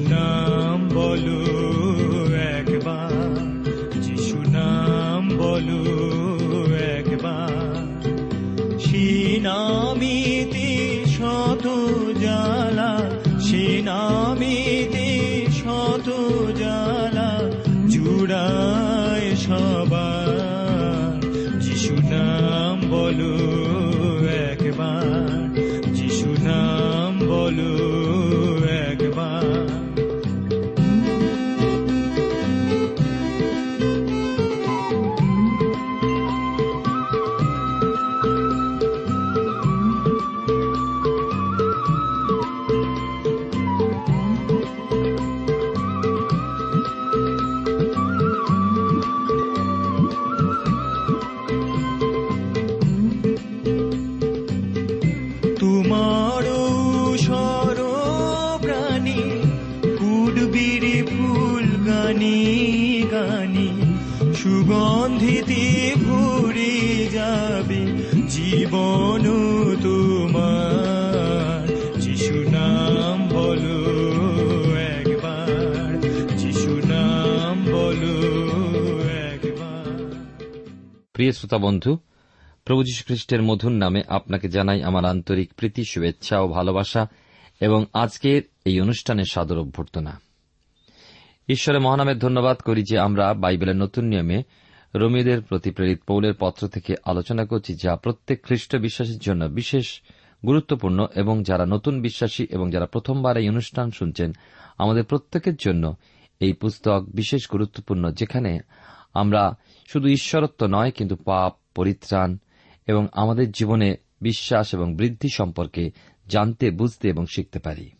যিশু সুগন্ধিতে ভরে যাবে জীবন তোমার। যিশু নাম বলো একবার, যিশু নাম বলো একবার। প্রিয় শ্রোতা বন্ধু, প্রভু যীশু খ্রিস্টের মধুর নামে আপনাকে জানাই আমার আন্তরিক প্রীতি, শুভেচ্ছা ও ভালোবাসা এবং আজকের এই অনুষ্ঠানের সাদর অভ্যর্থনা। ঈশ্বরের মহানামের ধন্যবাদ করি যে আমরা বাইবেলের নতুন নিয়মে রোমীদের প্রতি প্রেরিত পৌলের পত্র থেকে আলোচনা করছি, যা প্রত্যেক খ্রিস্ট বিশ্বাসীর জন্য বিশেষ গুরুত্বপূর্ণ এবং যারা নতুন বিশ্বাসী এবং যারা প্রথমবার এই অনুষ্ঠান শুনছেন, আমাদের প্রত্যেকের জন্য এই পুস্তক বিশেষ গুরুত্বপূর্ণ, যেখানে আমরা শুধু ঈশ্বরত্ব নয়, কিন্তু পাপ, পরিত্রাণ এবং আমাদের জীবনে বিশ্বাস এবং বৃদ্ধি সম্পর্কে জানতে, বুঝতে এবং শিখতে পারি।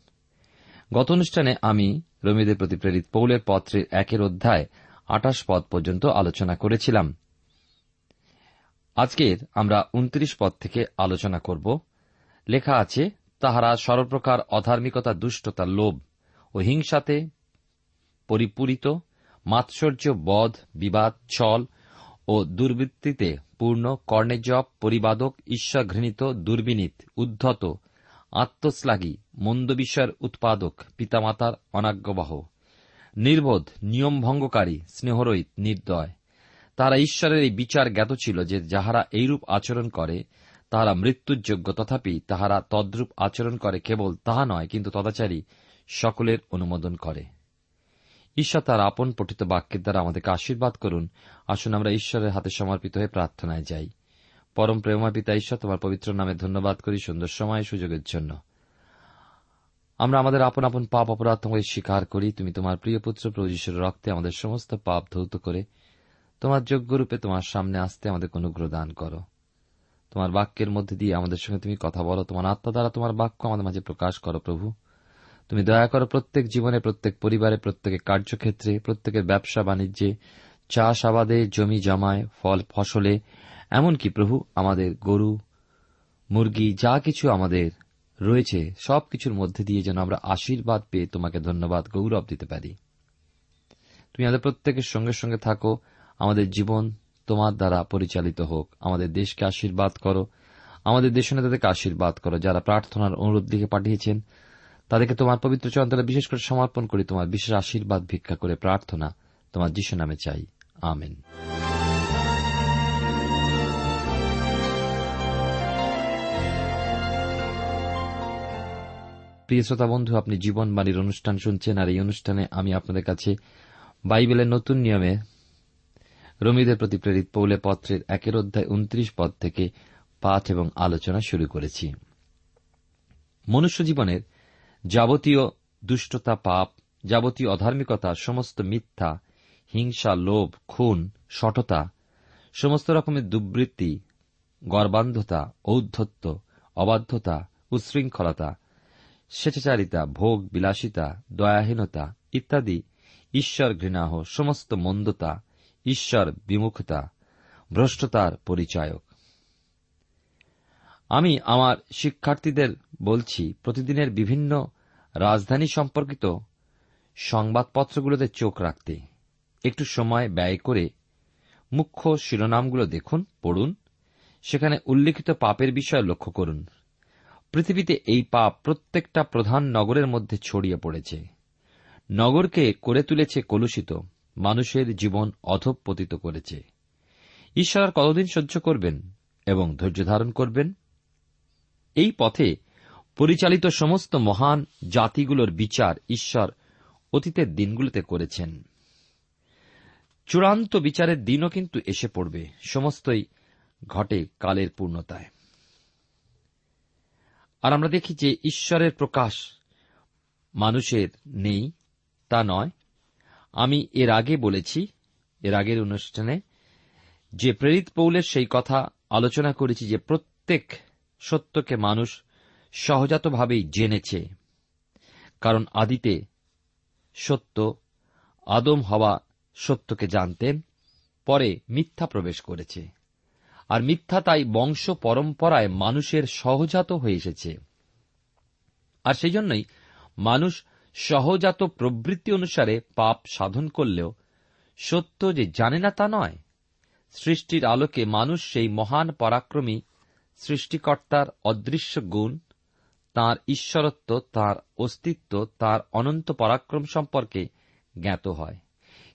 গত অনুষ্ঠানে আমি রমিদের প্রতি প্রেরিত পৌলের পত্রের একের অধ্যায় আটাশ পদ পর্যন্ত আলোচনা করেছিলাম। আজকের আমরা উনত্রিশ পদ থেকে আলোচনা করব। লেখা আছে, তাহারা সর্বপ্রকার অধার্মিকতা, দুষ্টতা, লোভ ও হিংসাতে পরিপূরিত, মাৎসর্য, বধ, বিবাদ, ছল ও দুর্বৃত্তিতে পূর্ণ কর্ণে জপ, পরিবাদক ঈশ্বর ঘৃণিত দুর্বিনীত, উদ্ধত আত্মশ্লাঘী মন্দ বিষয়ের উৎপাদক, পিতামাতার অনাজ্ঞবাহ। নির্বোধ নিয়মভঙ্গকারী স্নেহরহিত, নির্দয়। তারা ঈশ্বরের এই বিচার জ্ঞাত ছিল যে যাহারা এইরূপ আচরণ করে, তাহারা মৃত্যুর যোগ্য। তথাপি তাহারা তদ্রূপ আচরণ করে কেবল তাহা নয়, কিন্তু তদাচারী সকলের অনুমোদন করে। ঈশ্বর তার আপন পঠিত বাক্যের দ্বারা আমাদেরকে আশীর্বাদ করুন। আসুন আমরা ঈশ্বরের হাতে সমর্পিত হয়ে প্রার্থনায় যাই। পরম প্রেমা পিতা ঈশ্বর তোমার পবিত্র নামে ধন্যবাদ করি সুন্দর সময় সুযোগের জন্য। আমরা আমাদের আপন আপন পাপ অপরাধ তোমাকে স্বীকার করি। তুমি তোমার প্রিয় পুত্র প্রভুযশুর রক্তে আমাদের সমস্ত পাপ ধৌত করে তোমার যোগ্য রূপে তোমার সামনে আসতে আমাদের অনুগ্রহ দান করো। তোমার বাক্যের মধ্যে দিয়ে আমাদের সঙ্গে তুমি কথা বলো। তোমার আত্মা দ্বারা তোমার বাক্য আমাদের মাঝে প্রকাশ করো প্রভু। তুমি দয়া করো প্রত্যেক জীবনে, প্রত্যেক পরিবারে প্রত্যেকের কার্যক্ষেত্রে, প্রত্যেকের ব্যবসা বাণিজ্যে চাষ আবাদে জমি জমায়, ফল, ফসলে এমনকি প্রভু, আমাদের গরু, মুরগি, যা কিছু আমাদের রয়েছে, সব কিছুর মধ্যে দিয়ে যেন আমরা আশীর্বাদ পেয়ে তোমাকে ধন্যবাদ, গৌরব দিতে পারি। তুমি আমাদের প্রত্যেকের সঙ্গে সঙ্গে থাকো, আমাদের জীবন তোমার দ্বারা পরিচালিত হোক, আমাদের দেশকে আশীর্বাদ করো, আমাদের দেশ নেতাদেরকে আশীর্বাদ করো, যারা প্রার্থনার অনুরোধ দিকে পাঠিয়েছেন, তাদেরকে তোমার পবিত্র চন্দ্রে বিশেষ করে সমর্পণ করি, তোমার বিশেষ আশীর্বাদ ভিক্ষা করে প্রার্থনা তোমার যিশু নামে চাই। আমেন। প্রিয় শ্রোতা বন্ধু, আপনি জীবনবাণীর অনুষ্ঠান শুনছেন আর এই অনুষ্ঠানে আমি আপনাদের কাছে বাইবেলের নতুন নিয়মে রমিদের প্রতি প্রেরিত পৌলে পত্রের একের অধ্যায় উনত্রিশ পদ থেকে পাঠ এবং আলোচনা শুরু করেছি। মনুষ্য জীবনের যাবতীয় দুষ্টতা, পাপ, যাবতীয় অধার্মিকতা, সমস্ত মিথ্যা, হিংসা, লোভ, খুন সঠতা সমস্ত রকমের দুর্বৃত্তি, গর্বান্ধতা, ঔদ্ধত্য, অবাধ্যতা, উচ্ছৃঙ্খলতা স্বেচ্ছাচারিতা, ভোগ, বিলাসিতা, দয়াহীনতা ইত্যাদি ঈশ্বর ঘৃণাহ, সমস্ত মন্দতা, ঈশ্বর বিমুখতা, ভ্রষ্টতার পরিচায়ক। আমি আমার শিক্ষার্থীদের বলছি, প্রতিদিনের বিভিন্ন রাজধানী সম্পর্কিত সংবাদপত্রগুলোতে চোখ রাখতে। একটু সময় ব্যয় করে মুখ্য শিরোনামগুলো দেখুন, পড়ুন। সেখানে উল্লিখিত পাপের বিষয় লক্ষ্য করুন। পৃথিবীতে এই পাপ প্রত্যেকটা প্রধান নগরের মধ্যে ছড়িয়ে পড়েছে। নগরকে করে তুলেছে কলুষিত, মানুষের জীবন অধপতিত করেছে। ঈশ্বর কতদিন সহ্য করবেন এবং ধৈর্য ধারণ করবেন? এই পথে পরিচালিত সমস্ত মহান জাতিগুলোর বিচার ঈশ্বর অতীতের দিনগুলোতে করেছেন। চূড়ান্ত বিচারের দিনও কিন্তু এসে পড়বে, সমস্তই ঘটে কালের পূর্ণতায়। আর আমরা দেখি যে ঈশ্বরের প্রকাশ মানুষের নেই, তা নয়। আমি এর আগে বলেছি, এর আগের অনুষ্ঠানে যে প্রেরিত পৌলের সেই কথা আলোচনা করেছি যে প্রত্যেক সত্যকে মানুষ সহজাতভাবেই জেনেছে, কারণ আদিতে সত্য, আদম হওয়া সত্যকে জানতেন পরে মিথ্যা প্রবেশ করেছে। আর মিথ্যা তাই বংশ পরম্পরায় মানুষের সহজাত হয়ে এসেছে। আর সেই জন্যই মানুষ সহজাত প্রবৃত্তি অনুসারে পাপ সাধন করলেও সত্য যে জানে না তা নয়। সৃষ্টির আলোকে মানুষ সেই মহান পরাক্রমী, সৃষ্টিকর্তার অদৃশ্য গুণ, তার ঈশ্বরত্ব, তার অস্তিত্ব, তার অনন্ত পরাক্রম সম্পর্কে জ্ঞাত হয়।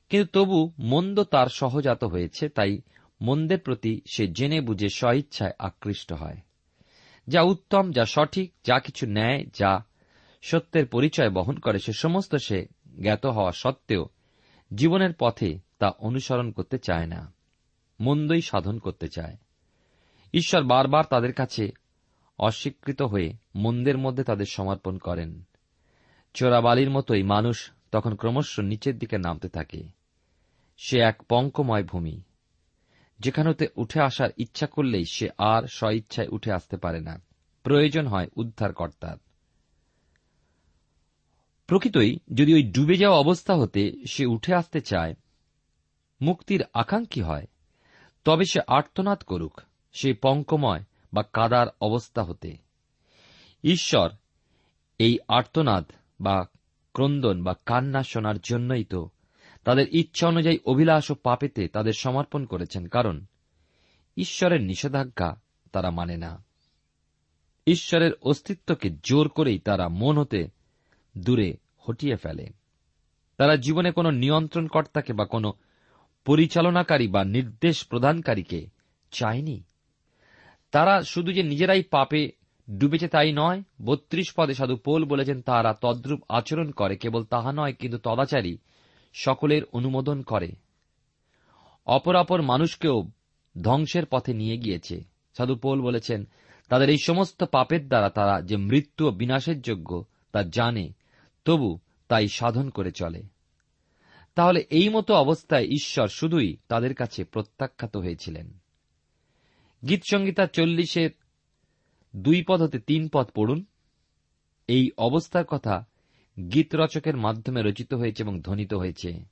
কিন্তু তবু মন্দ তার সহজাত হয়েছে, তাই মন্দের প্রতি সে জেনে বুঝে স্বইচ্ছায় আকৃষ্ট হয়। যা উত্তম, যা সঠিক, যা কিছু ন্যায়, যা সত্যের পরিচয় বহন করে, সে সমস্ত সে জ্ঞাত হওয়া সত্ত্বেও জীবনের পথে তা অনুসরণ করতে চায় না, মন্দই সাধন করতে চায়। ঈশ্বর বারবার তাদের কাছে অস্বীকৃত হয়ে মন্দের মধ্যে তাদের সমর্পণ করেন। চোরাবালির মতোই মানুষ তখন ক্রমশ নিচের দিকে নামতে থাকে। সে এক পঙ্কময় ভূমি। যেখানেতে উঠে আসার ইচ্ছা করলেই সে আর স্বইচ্ছায় উঠে আসতে পারে না। প্রয়োজন হয় উদ্ধারকর্তার। প্রকৃতই যদি ওই ডুবে যাওয়া অবস্থা হতে সে উঠে আসতে চায়, মুক্তির আকাঙ্ক্ষী হয়, তবে সে আর্তনাদ করুক, সে পঙ্কময় বা কাদার অবস্থা হতে। ঈশ্বর, এই আর্তনাদ বা ক্রন্দন বা কান্না শোনার জন্যই তো তাদের ইচ্ছা অনুযায়ী অভিলাষ ও পাপেতে তাদের সমর্পণ করেছেন, কারণ ঈশ্বরের নিষেধাজ্ঞা তারা মানে না। ঈশ্বরের অস্তিত্বকে জোর করেই তারা মন হতে দূরে হটিয়ে ফেলে। তারা জীবনে কোনো নিয়ন্ত্রণকর্তাকে বা কোনো পরিচালনাকারী বা নির্দেশ প্রদানকারীকে চায়নি। তারা শুধু যে নিজেরাই পাপে ডুবেছে তাই নয়, বত্রিশ পদে সাধু পোল বলেছেন, তারা তদ্রূপ আচরণ করে, কেবল তাহা নয়, কিন্তু তদাচারী সকলের অনুমোদন করে। অপরাপর মানুষকেও ধ্বংসের পথে নিয়ে গিয়েছে। সাধু পোল বলেছেন, তাদের এই সমস্ত পাপের দ্বারা তারা যে মৃত্যু ও বিনাশের যোগ্য তা জানে, তবু তাই সাধন করে চলে। তাহলে এই মতো অবস্থায় ঈশ্বর শুধুই তাদের কাছে প্রত্যাখ্যাত হয়েছিলেন। গীতসংগীতা চল্লিশের দুই পদ হতে তিন পদ পড়ুন। এই অবস্থার কথা গীত রচকের মাধ্যমে রচিত হয়েছে এবং ধ্বনিত হয়েছে।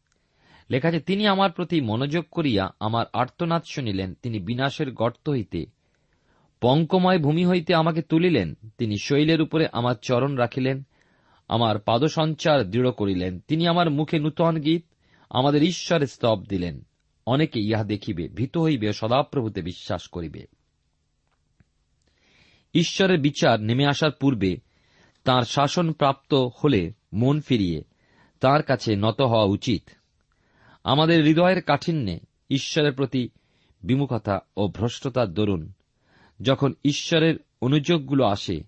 লেখা আছে তিনি আমার প্রতি মনোযোগ করিয়া আমার আর্তনাদ শুনিলেন। তিনি বিনাশের গর্ত হইতে, পঙ্কময় ভূমি হইতে আমাকে তুলিলেন। তিনি শৈলের উপরে আমার চরণ রাখিলেন, আমার পাদসঞ্চার দৃঢ় করিলেন। তিনি আমার মুখে নূতন গীত, আমাদের ঈশ্বরের স্তব দিলেন। অনেকে ইহা দেখিবে, ভীত হইবে সদাপ্রভুতে বিশ্বাস করিবে। ঈশ্বরের বিচার নেমে আসার পূর্বে তার শাসন প্রাপ্ত হলে মন ফিরিয়ে তার কাছে নত হওয়া উচিত। আমাদের হৃদয়ের কাঠিন্যে ঈশ্বরের প্রতি বিমুখতা ও ভ্রষ্টতার দরুন। যখন ঈশ্বরের অনুযোগগুলো আসে,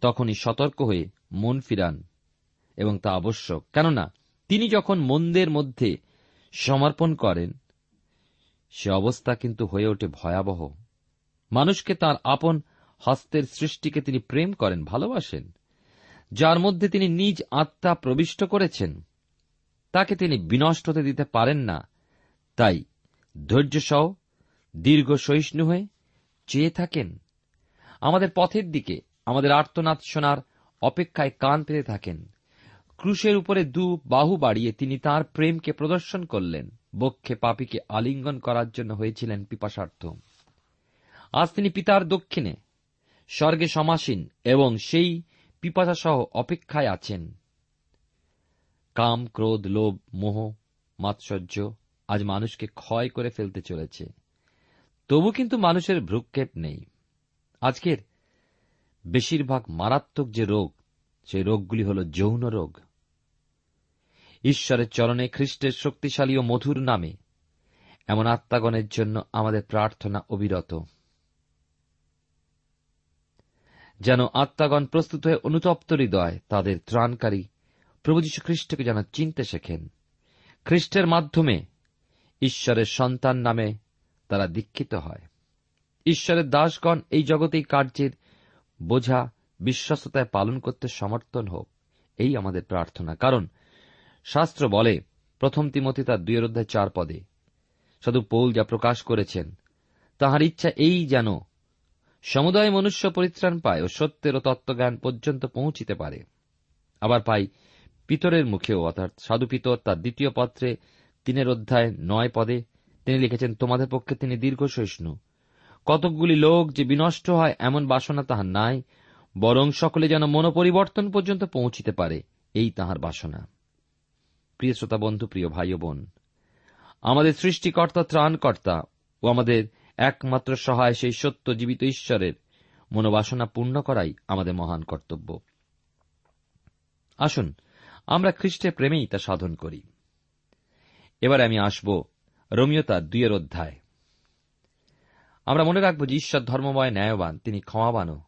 তখনই সতর্ক হয়ে মন ফিরান এবং তা আবশ্যক। কেননা, তিনি যখন মন্দের মধ্যে সমর্পণ করেন, সে অবস্থা কিন্তু হয়ে ওঠে ভয়াবহ। মানুষকে তার আপন হস্তের সৃষ্টিকে তিনি প্রেম করেন, ভালোবাসেন। যার মধ্যে তিনি নিজ আত্মা প্রবিষ্ট করেছেন। তাকে তিনি বিনষ্ট হতে দিতে পারেন না। তাই ধৈর্যসহ দীর্ঘ সহিষ্ণু হয়ে চেয়ে থাকেন। আমাদের পথের দিকে আমাদের আর্তনাদ শোনার অপেক্ষায় কান পেতে থাকেন। ক্রুশের উপরে দু বাহু বাড়িয়ে তিনি তার প্রেমকে প্রদর্শন করলেন। বক্ষে পাপিকে আলিঙ্গন করার জন্য হয়েছিলেন পিপাসার্থ। আজ তিনি পিতার দক্ষিণে, স্বর্গে সমাসীন এবং সেই পিপাসাসহ অপেক্ষায় আছেন। কাম, ক্রোধ, লোভ, মোহ, মাৎসর্য আজ মানুষকে ক্ষয় করে ফেলতে চলেছে। তবু কিন্তু মানুষের ভ্রুক্ষেপ নেই। আজকের বেশিরভাগ মারাত্মক যে রোগ, সেই রোগগুলি হল যৌন রোগ। ঈশ্বরের চরণে খ্রিস্টের শক্তিশালী ও মধুর নামে এমন আত্মাগণের জন্য আমাদের প্রার্থনা অবিরত। যেন আত্মাগণ প্রস্তুত হয়ে অনুতপ্ত হৃদয় তাদের ত্রাণকারী প্রভু যীশু খ্রিস্টকে যেন চিনতে শেখেন। খ্রিস্টের মাধ্যমে ঈশ্বরের সন্তান নামে তারা দীক্ষিত হয়। ঈশ্বরের দাসগণ এই জগতেই কার্যের বোঝা বিশ্বস্ততায় পালন করতে সমর্থন হোক, এই আমাদের প্রার্থনা। কারণ শাস্ত্র বলে, প্রথম তিমতি তার দুই অধ্যায় চার পদে সাধু পৌল যা প্রকাশ করেছেন, তাহার ইচ্ছা এই যেন সমুদায় মনুষ্য পরিত্রাণ পায় ও সত্যের ও তত্ত্বজ্ঞান পর্যন্ত পৌঁছিতে পারে। আবার পাই, পিতরের মুখেও, অর্থাৎ সাধু পিতর তার দ্বিতীয় পত্রে তিনের অধ্যায় নয় পদে তিনি লিখেছেন, তোমাদের পক্ষে তিনি দীর্ঘ সহিষ্ণু। কতকগুলি লোক যে বিনষ্ট হয়, এমন বাসনা তাহার নাই, বরং সকলে যেন মনোপরিবর্তন পর্যন্ত পৌঁছিতে পারে, এই তাহার বাসনা। প্রিয় শ্রোতা বন্ধু, প্রিয় ভাই বোন, আমাদের সৃষ্টিকর্তা ত্রাণকর্তা ও আমাদের একমাত্র সহায় সেই সত্য জীবিত ঈশ্বরের মনোবাসনা পূর্ণ করাই আমাদের মহান কর্তব্য। আসুন, আমরা খ্রিস্টের প্রেমেই তা সাধন করি। এবার আমি আসব রোমিও তার দুইয়ের অধ্যায়। আমরা মনে রাখব যে ঈশ্বর ধর্মময়, ন্যায়বান, তিনি ক্ষমাবানও।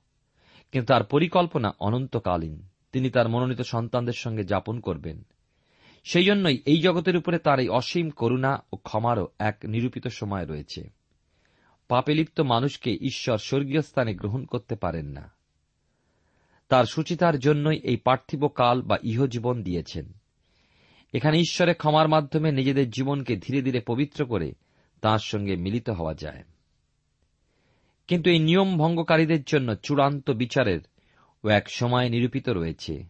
কিন্তু তার পরিকল্পনা অনন্তকালীন। তিনি তার মনোনীত সন্তানদের সঙ্গে যাপন করবেন। সেই জন্যই এই জগতের উপরে তার এই অসীম করুণা ও ক্ষমারও এক নিরূপিত সময় রয়েছে। পাপে লিপ্ত মানুষকে ঈশ্বর স্বর্গীয় স্থানে গ্রহণ করতে পারেন না। তার সুচিতার জন্যই এই পার্থিব কাল বা ইহজীবন দিয়েছেন। এখানে ঈশ্বরের ক্ষমার মাধ্যমে নিজেদের জীবনকে ধীরে ধীরে পবিত্র করে তাঁর সঙ্গে মিলিত হওয়া যায়। কিন্তু এই নিয়ম ভঙ্গকারীদের জন্য চূড়ান্ত বিচারের ও এক সময় নিরূপিত রয়েছে।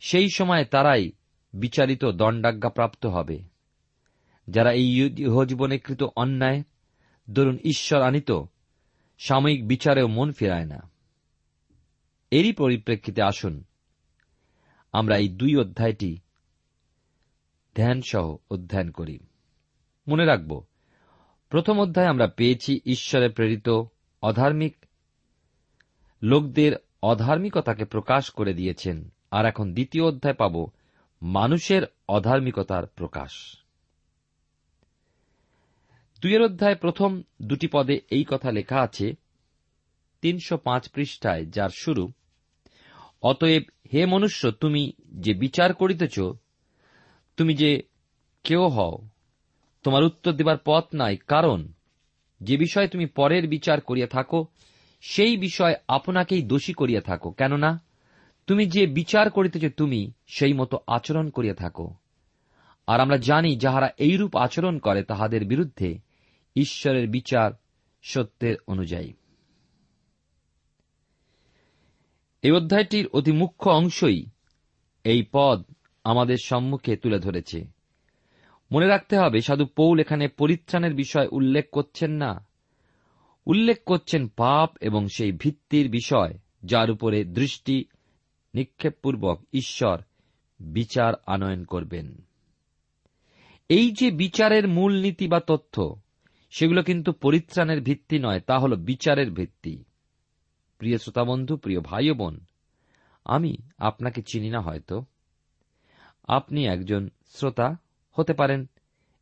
সেই সময় তারাই বিচারিত দণ্ডাজ্ঞাপ্রাপ্ত হবে। যারা এই ইহজীবনে কৃত অন্যায় ধরুন, ঈশ্বর আনিত, সাময়িক বিচারেও মন ফেরায় না। এরই পরিপ্রেক্ষিতে আসুন, আমরা এই দুই অধ্যায়টি ধ্যানসহ অধ্যয়ন করি। মনে রাখব, প্রথম অধ্যায় আমরা পেয়েছি ঈশ্বরে প্রেরিত, অধার্মিক, লোকদের অধার্মিকতাকে প্রকাশ করে দিয়েছেন। আর এখন দ্বিতীয় অধ্যায় পাব, মানুষের অধার্মিকতার প্রকাশ। দুইয়ের অধ্যায় প্রথম দুটি পদে এই কথা লেখা আছে, তিনশো পাঁচ পৃষ্ঠায় যার শুরু, অতএব হে মনুষ্য, তুমি যে বিচার করিতেছ, তুমি যে কেউ হও, তোমার উত্তর দেবার পথ নাই, কারণ যে বিষয়ে তুমি পরের বিচার করিয়া থাকো, সেই বিষয় আপনাকেই দোষী করিয়া থাকো, কেননা তুমি যে বিচার করিতেছ তুমি সেই মতো আচরণ করিয়া থাকো। আর আমরা জানি, যাহারা এইরূপ আচরণ করে, তাহাদের বিরুদ্ধে ঈশ্বরের বিচার সত্যের অনুযায়ী। এই অধ্যায়টির অতি মুখ্য অংশই এই পদ আমাদের সম্মুখে তুলে ধরেছে। মনে রাখতে হবে, সাধু পৌল এখানে পরিত্রাণের বিষয় উল্লেখ করছেন না। উল্লেখ করছেন পাপ এবং সেই ভিত্তির বিষয় যার উপরে দৃষ্টি নিক্ষেপপূর্বক ঈশ্বর বিচার আনয়ন করবেন। এই যে বিচারের মূল নীতি বা তথ্য সেগুলো কিন্তু পরিত্রাণের ভিত্তি নয়, তা হল বিচারের ভিত্তি। প্রিয় শ্রোতাবন্ধু, প্রিয় ভাই বোন, আমি আপনাকে চিনি না হয়তো। আপনি একজন শ্রোতা হতে পারেন,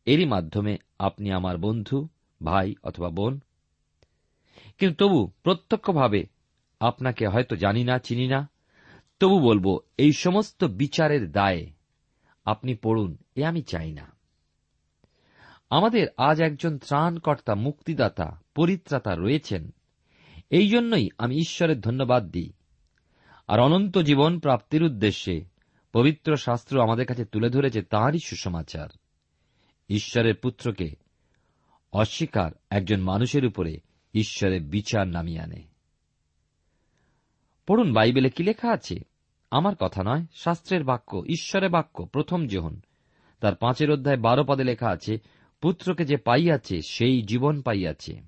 এরই মাধ্যমে আপনি আমার বন্ধু, ভাই অথবা বোন। কিন্তু তবু প্রত্যক্ষভাবে আপনাকে হয়তো জানি না, চিনি না। তবু বলব, এই সমস্ত বিচারের দায়ে আপনি পড়ুন, এ আমি চাই না। আমাদের আজ একজন ত্রাণকর্তা, মুক্তিদাতা, পরিত্রাতা রয়েছেন। এই জন্যই আমি ঈশ্বরের ধন্যবাদ দিই। আর অনন্ত জীবন প্রাপ্তির উদ্দেশ্যে পবিত্র শাস্ত্র আমাদের কাছে তুলে ধরেছে তাঁরই সুসমাচার। ঈশ্বরের পুত্রকে অস্বীকার একজন মানুষের উপরে ঈশ্বরের বিচার নামিয়ে আনে। পড়ুন, বাইবেলে কি লেখা আছে? আমার কথা নয়, শাস্ত্রের বাক্য, ঈশ্বরের বাক্য, প্রথম জেহন। তার পাঁচের অধ্যায় বারো পদে লেখা আছে পুত্রকে যে পাইয়াছে, সেই জীবন পাইয়াছে।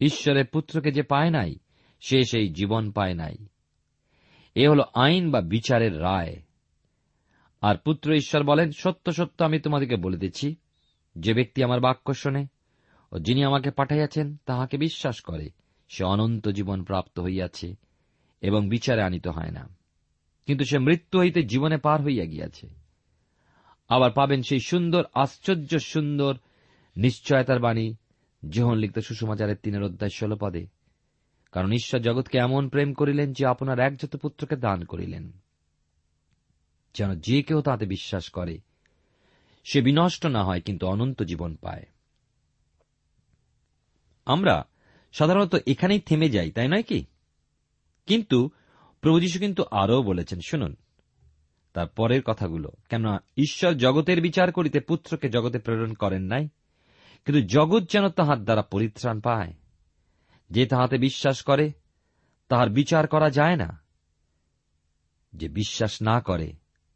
ঈশ্বরের পুত্রকে যে পায় নাই, সে সেই জীবন পায় নাই। এ হল আইন বা বিচারের রায়। আর পুত্র ঈশ্বর বলেন, সত্য সত্য আমি তোমাদেরকে বলিতেছি যে ব্যক্তি আমার বাক্য শোনে ও যিনি আমাকে পাঠাইয়াছেন, তাহাকে বিশ্বাস করে, সে অনন্ত জীবন প্রাপ্ত হইয়াছে এবং বিচারে আনিত হয় না। কিন্তু সে মৃত্যু হইতে জীবনে পার হইয়া গিয়াছে। আবার পাবেন সেই সুন্দর, আশ্চর্য সুন্দর নিশ্চয়তার বাণী। যোহন লিখিত সুষমাচারের তিনের অধ্যায় ষোল পদে, কারণ ঈশ্বর জগৎকে এমন প্রেম করিলেন যে আপনার একজত পুত্রকে দান করিলেন। যেন যে কেউ তাতে বিশ্বাস করে, সে বিনষ্ট না হয়, কিন্তু অনন্ত জীবন পায়। আমরা সাধারণত এখানেই থেমে যাই, তাই নয় কি? কিন্তু প্রভু যীশু কিন্তু আরও বলেছেন, শুনুন তার পরের কথাগুলো কেন ঈশ্বর জগতের বিচার করিতে পুত্রকে জগতে প্রেরণ করেন নাই, কিন্তু জগৎ যেন তাহার দ্বারা পরিত্রাণ পায়। যে তাহাতে বিশ্বাস করে, তাহার বিচার করা যায় না। যে বিশ্বাস না করে,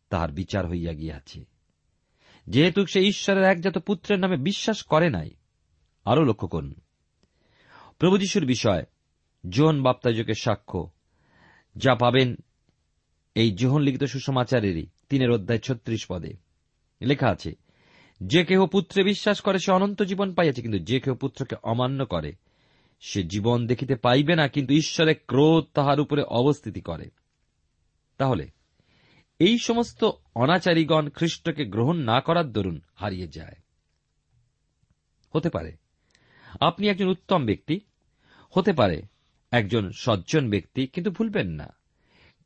তাহার বিচার হইয়া গিয়াছে। যেহেতু সে ঈশ্বরের একজাত পুত্রের নামে বিশ্বাস করে নাই, আরও লক্ষ্য করুন। প্রভু যিশুর বিষয় জোন বাপ্তাজকের সাক্ষ্য, যা পাবেন এই জোহন লিখিত সুসমাচারেরই তিনের অধ্যায় ছত্রিশ পদে। লেখা আছে, যে কেহ পুত্রে বিশ্বাস করে, সে অনন্ত জীবন পাইয়াছে, কিন্তু যে কেহ পুত্রকে অমান্য করে, সে জীবন দেখিতে পাইবে না, কিন্তু ঈশ্বরের ক্রোধ তাহার উপরে অবস্থিতি করে। তাহলে, এই সমস্ত অনাচারীগণ খ্রিস্টকে গ্রহণ না করার দরুন হারিয়ে যায়। হতে পারে, আপনি একজন উত্তম ব্যক্তি, হতে পারে একজন সজ্জন ব্যক্তি, কিন্তু ভুলবেন না।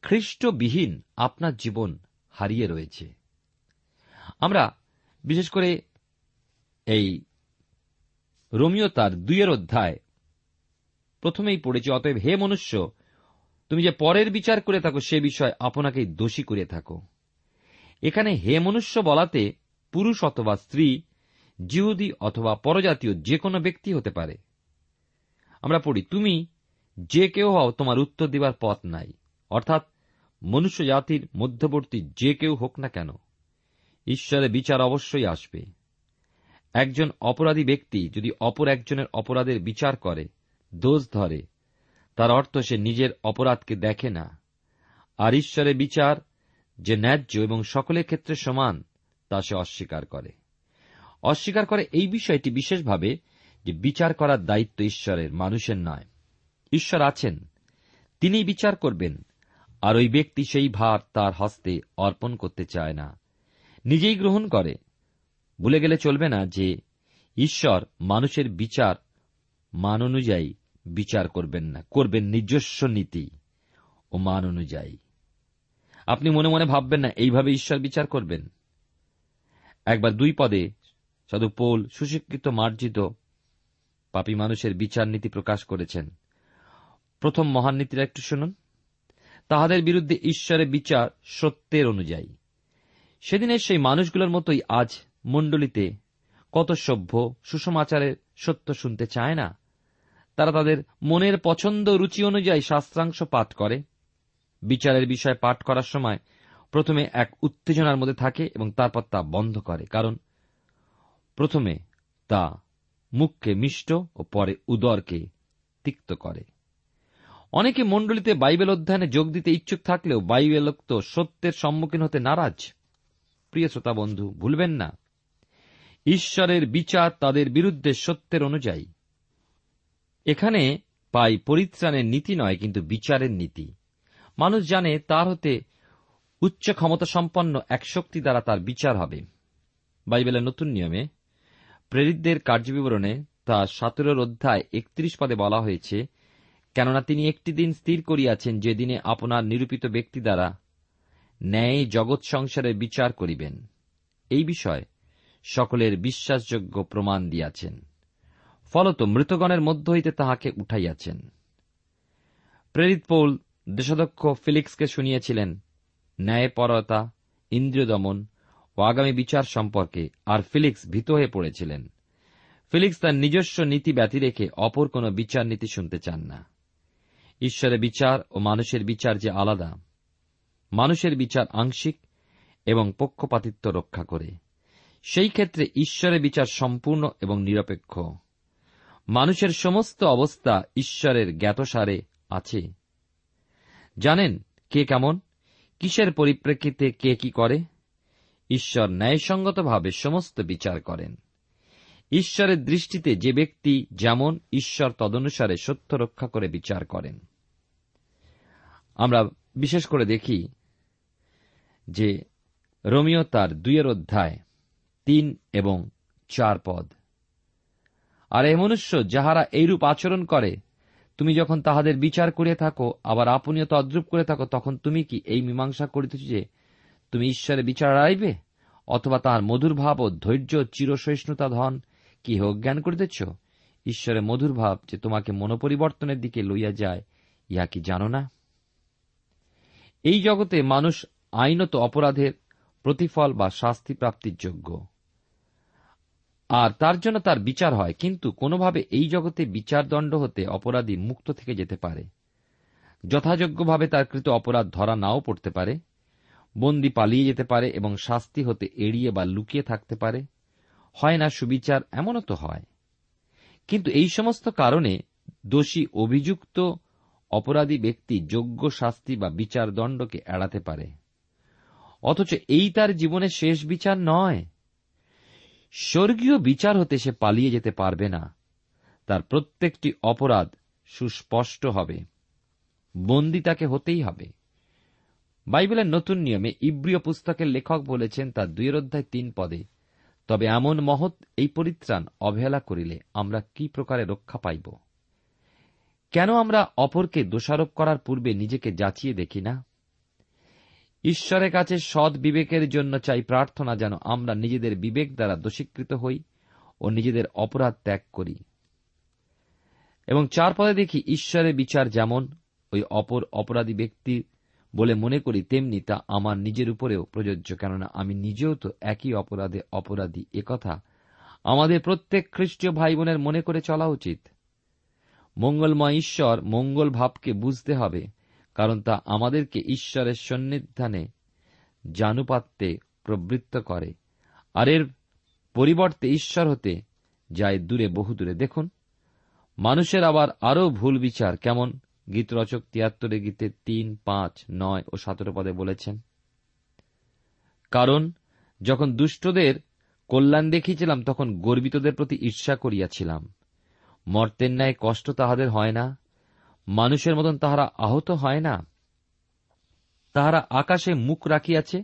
খ্রিস্টবিহীন আপনার জীবন হারিয়ে রয়েছে। আমরা, বিশেষ করে এই রোমিও তার দুইয়ের অধ্যায় প্রথমেই পড়েছি, অতএব হে মনুষ্য, তুমি যে পরের বিচার করে থাকো, সে বিষয় আপনাকেই দোষী করে থাকো। এখানে হে মনুষ্য বলাতে পুরুষ অথবা স্ত্রী, জিহুদি অথবা পরজাতীয় যে কোনো ব্যক্তি হতে পারে। আমরা পড়ি, তুমি যে কেউ হও, তোমার উত্তর দিবার পথ নাই। অর্থাৎ মনুষ্য জাতির মধ্যবর্তী যে কেউ হোক না কেন, ঈশ্বরের বিচার অবশ্যই আসবে। একজন অপরাধী ব্যক্তি যদি অপর একজনের অপরাধের বিচার করে, দোষ ধরে, তার অর্থ সে নিজের অপরাধকে দেখে না। আর ঈশ্বরের বিচার যে ন্যায্য এবং সকলের ক্ষেত্রে সমান, তা সে অস্বীকার করে। অস্বীকার করে এই বিষয়টি বিশেষভাবে যে বিচার করার দায়িত্ব ঈশ্বরের, মানুষের নয়। ঈশ্বর আছেন তিনি বিচার করবেন। আর ওই ব্যক্তি সেই ভার তার হস্তে অর্পণ করতে চায় না। নিজেই গ্রহণ করে। ভুলে গেলে চলবে না যে ঈশ্বর মানুষের বিচার মান অনুযায়ী বিচার করবেন না, করবেন নিজস্ব নীতি ও মান অনুযায়ী। আপনি মনে মনে ভাববেন না, এইভাবে ঈশ্বর বিচার করবেন? একবার দুই পদে সাধু পোল সুশিক্ষিত মার্জিত পাপী মানুষের বিচার নীতি প্রকাশ করেছেন। প্রথম মহান নীতিটা একটু শুনুন। তাহাদের বিরুদ্ধে ঈশ্বরের বিচার সত্যের অনুযায়ী। সেদিনের সেই মানুষগুলোর মতোই আজ মণ্ডলীতে কত সভ্য সুষমাচারের সত্য শুনতে চায় না? তারা তাদের মনের পছন্দ রুচি অনুযায়ী শাস্ত্রাংশ পাঠ করে। বিচারের বিষয় পাঠ করার সময় প্রথমে এক উত্তেজনার মধ্যে থাকে এবং তারপর তা বন্ধ করে, কারণ প্রথমে তা মুখকে মিষ্ট ও পরে উদরকে তিক্ত করে। অনেকে মণ্ডলীতে বাইবেল অধ্যয়নে যোগ দিতে ইচ্ছুক থাকলেও বাইবেলোক্ত সত্যের সম্মুখীন হতে নারাজ। প্রিয় শ্রোতা বন্ধু, ভুলবেন না। ঈশ্বরের বিচার তাদের বিরুদ্ধে সত্যের অনুযায়ী। এখানে পাই পরিত্রাণের নীতি নয়, কিন্তু বিচারের নীতি। মানুষ জানে তার হতে উচ্চ ক্ষমতা সম্পন্ন এক শক্তি দ্বারা তার বিচার হবে। বাইবেলের নতুন নিয়মে প্রেরিতদের কার্যবিবরণে তা সতেরোর অধ্যায় একত্রিশ পদে বলা হয়েছে কেননা তিনি একটি দিন স্থির করিয়াছেন যে দিনে আপনার নিরূপিত ব্যক্তি দ্বারা ন্যায় জগৎ সংসারের বিচার করিবেন। এই বিষয় সকলের বিশ্বাসযোগ্য প্রমাণ দিয়াছেন। ফলত মৃতগণের মধ্য হইতে তাহাকে উঠাইয়াছেন। প্রেরিত পৌল দেশাধ্যক্ষ ফিলিক্সকে শুনিয়েছিলেন, ন্যায়পরতা ইন্দ্রিয় দমন ও আগামী বিচার সম্পর্কে আর ফিলিক্স ভীত হয়ে পড়েছিলেন। ফিলিক্স তার নিজস্ব নীতি ব্যতি রেখে অপর কোন বিচার নীতি শুনতে চান না। ঈশ্বরের বিচার ও মানুষের বিচার যে আলাদা, মানুষের বিচার আংশিক এবং পক্ষপাতিত্ব রক্ষা করে। সেই ক্ষেত্রে ঈশ্বরের বিচার সম্পূর্ণ এবং নিরপেক্ষ। মানুষের সমস্ত অবস্থা ঈশ্বরের জ্ঞাতসারে আছে। জানেন কে কেমন? কিসের পরিপ্রেক্ষিতে কে কি করে? ঈশ্বর ন্যায়সঙ্গতভাবে সমস্ত বিচার করেন। ঈশ্বরের দৃষ্টিতে যে ব্যক্তি যেমন ঈশ্বর তদনুসারে সত্য রক্ষা করে বিচার করেন। আমরা বিশেষ করে দেখি যে রোমিও তার দুইয়ের অধ্যায় তিন এবং চার পদ। আর এ মনুষ্য যাহারা এইরূপ আচরণ করে, তুমি যখন তাহাদের বিচার করিয়া থাকো, আবার আপনিও তদ্রুপ করে থাকো, তখন তুমি কি এই মীমাংসা করিতেছ যে তুমি ঈশ্বরের বিচার আইবে অথবা তাহার মধুর ভাব ও ধৈর্য চিরসহিষ্ণুতা ধন কি জ্ঞান করিতেছ? ঈশ্বরের মধুর ভাব যে তোমাকে মনোপরিবর্তনের দিকে লইয়া যায়, ইহা কি জানো না? এই জগতে মানুষ আইনত অপরাধের প্রতিফল বা শাস্তি প্রাপ্তির যোগ্য। আর তার জন্য তার বিচার হয়, কিন্তু কোনোভাবে এই জগতে বিচারদণ্ড হতে অপরাধী মুক্ত থেকে যেতে পারে। যথাযোগ্যভাবে তার কৃত অপরাধ ধরা নাও পড়তে পারে, বন্দি পালিয়ে যেতে পারে এবং শাস্তি হতে এড়িয়ে বা লুকিয়ে থাকতে পারে। হয় না সুবিচার, এমনও তো হয়। কিন্তু এই সমস্ত কারণে দোষী অভিযুক্ত অপরাধী ব্যক্তি যোগ্য শাস্তি বা বিচার দণ্ডকে এড়াতে পারে। অথচ এই তার জীবনের শেষ বিচার নয়। স্বর্গীয় বিচার হতে সে পালিয়ে যেতে পারবে না। তার প্রত্যেকটি অপরাধ সুস্পষ্ট হবে। বন্দি তাকে হতেই হবে। বাইবেলের নতুন নিয়মে ইব্রিয় পুস্তকের লেখক বলেছেন তার দুই অধ্যায় তিন পদে তবে এমন মহৎ এই পরিত্রাণ অবহেলা করিলে আমরা কি প্রকারে রক্ষা পাইব? কেন আমরা অপরকে দোষারোপ করার পূর্বে নিজেকে যাচিয়ে দেখি না? ঈশ্বরের কাছে সৎ বিবেকের জন্য চাই প্রার্থনা যেন আমরা নিজেদের বিবেক দ্বারা দোষীকৃত হই ও নিজেদের অপরাধ ত্যাগ করি। এবং চার পদে দেখি ঈশ্বরের বিচার যেমন ওই অপর অপরাধী ব্যক্তি বলে মনে করি তেমনি তা আমার নিজের উপরেও প্রযোজ্য, কেননা আমি নিজেও তো একই অপরাধে অপরাধী একথা আমাদের প্রত্যেক খ্রিস্টীয় ভাই বোনের মনে করে চলা উচিত। মঙ্গলময় ঈশ্বর মঙ্গল ভাবকে বুঝতে হবে, কারণ তা আমাদেরকে ঈশ্বরের সন্নিধানে জানুপাত্যে প্রবৃত্ত করে। আর এর পরিবর্তে ঈশ্বর হতে যায় দূরে বহু দূরে দেখুন, মানুষের আবার আরও ভুল বিচার কেমন? গীতরচক তিয়াত্তরে গীতে তিন, পাঁচ, নয় ও সতেরো পদে বলেছেন। কারণ, যখন দুষ্টদের কল্যাণ দেখিয়েছিলাম, তখন গর্বিতদের প্রতি ঈর্ষা করিয়াছিলাম। মর্তের ন্যায় কষ্ট তাহাদের হয় না। মানুষের মতন তাহারা আহত হয় না। তাহারা আকাশে মুখ রাখিয়াছে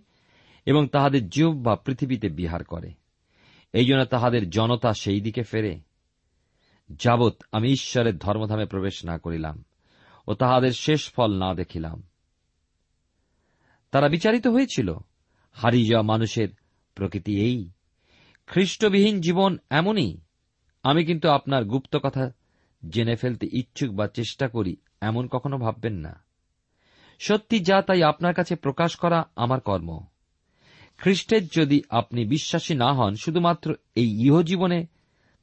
এবং তাহাদের জীব বা পৃথিবীতে বিহার করে। এই জন্য তাহাদের জনতা সেই দিকে ফেরে। যাবৎ আমি ঈশ্বরের ধর্মধামে প্রবেশ না করিলাম। ও তাহাদের শেষ ফল না দেখিলাম। তারা বিচারিত হয়েছিল, হারিয়ে যাওয়া মানুষের প্রকৃতি এই। খ্রিস্টবিহীন জীবন এমনই, আমি কিন্তু আপনার গুপ্ত কথা জেনে ফেলতে ইচ্ছুক বা চেষ্টা করি, এমন কখনো ভাববেন না। সত্যি যা তাই আপনার কাছে প্রকাশ করা আমার কর্ম। খ্রিস্টের যদি আপনি বিশ্বাসী না হন, শুধুমাত্র এই ইহজীবনে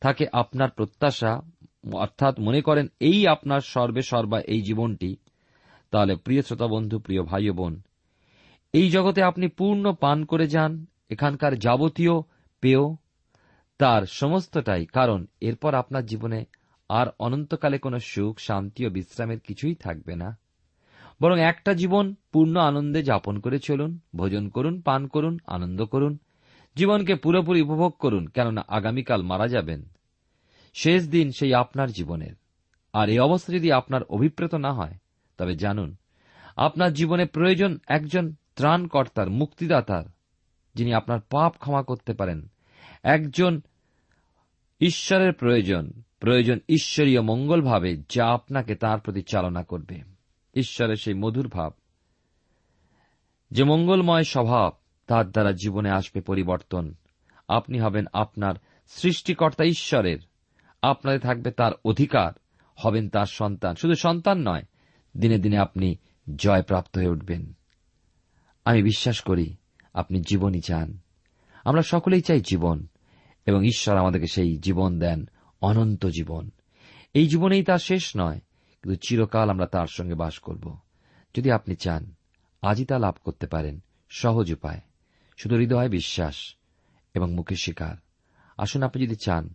থাকে আপনার প্রত্যাশা অর্থাৎ মনে করেন, এই আপনার সর্বে সর্বা এই জীবনটি। তাহলে প্রিয় শ্রোতা বন্ধু, প্রিয় ভাই বোন, এই জগতে আপনি পূর্ণ পান করে যান, এখানকার যাবতীয় পেয় তার সমস্তটাই। কারণ এরপর আপনার জীবনে আর অনন্তকালে কোনো সুখ, শান্তি ও বিশ্রামের কিছুই থাকবে না। বরং একটা জীবন পূর্ণ আনন্দে যাপন করে চলুন, ভোজন করুন, পান করুন, আনন্দ করুন, জীবনকে পুরোপুরি উপভোগ করুন, কেননা আগামীকাল মারা যাবেন। শেষ দিন সেই আপনার জীবনের। আর এই অবস্থা যদি আপনার অভিপ্রেত না হয়, তবে জানুন, আপনার জীবনে প্রয়োজন একজন ত্রাণকর্তার, মুক্তিদাতার, যিনি আপনার পাপ ক্ষমা করতে পারেন। একজন ঈশ্বরের প্রয়োজন প্রয়োজন ঈশ্বরীয় মঙ্গলভাবে, যা আপনাকে তার প্রতি চালনা করবে। ঈশ্বরের সেই মধুর ভাব, যে মঙ্গলময় স্বভাব, তার দ্বারা জীবনে আসবে পরিবর্তন। আপনি হবেন আপনার সৃষ্টিকর্তা ঈশ্বরের। আপনাদের থাকবে তার অধিকার, হবেন তার সন্তান। শুধু সন্তান নয়, দিনে দিনে আপনি জয়প্রাপ্ত হয়ে উঠবেন। আমি বিশ্বাস করি, আপনি জীবনই চান। আমরা সকলেই চাই জীবন, এবং ঈশ্বর আমাদেরকে সেই জীবন দেন, অনন্ত জীবন। এই জীবনেই তার শেষ নয়, কিন্তু চিরকাল আমরা তার সঙ্গে বাস করব। যদি আপনি চান, আজই তা লাভ করতে পারেন, সহজ উপায়। শুধু হৃদয় বিশ্বাস এবং মুখে স্বীকার আসুন আপনি যদি চান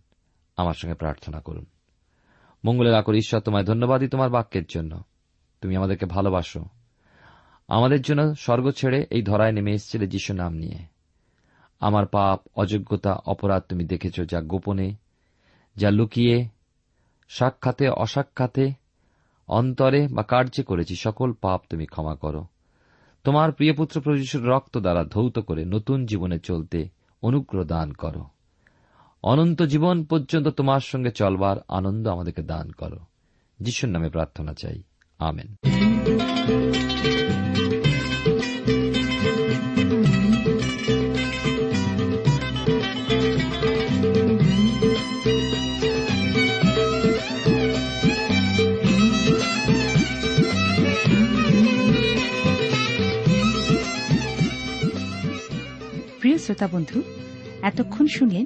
আমার সঙ্গে প্রার্থনা করুন। মঙ্গলের আকর ঈশ্বর, তোমায় ধন্যবাদই তোমার বাক্যের জন্য। তুমি আমাদেরকে ভালোবাসো। আমাদের জন্য স্বর্গ ছেড়ে এই ধরায় নেমে এসেছিলে যিশু নাম নিয়ে। আমার পাপ, অযোগ্যতা, অপরাধ তুমি দেখেছ যা গোপনে, যা লুকিয়ে, সাক্ষাতে, অসাক্ষাতে, অন্তরে বা কার্যে করেছি। সকল পাপ তুমি ক্ষমা করো। তোমার প্রিয়পুত্র প্রযুষুর রক্ত দ্বারা ধৌত করে নতুন জীবনে চলতে অনুগ্রহ দান করো। অনন্ত জীবন পর্যন্ত তোমার সঙ্গে চলবার আনন্দ আমাদেরকে দান করো। যিশুর নামে প্রার্থনা চাই। আমেন। প্রিয় শ্রোতা বন্ধু, এতক্ষণ শুনলেন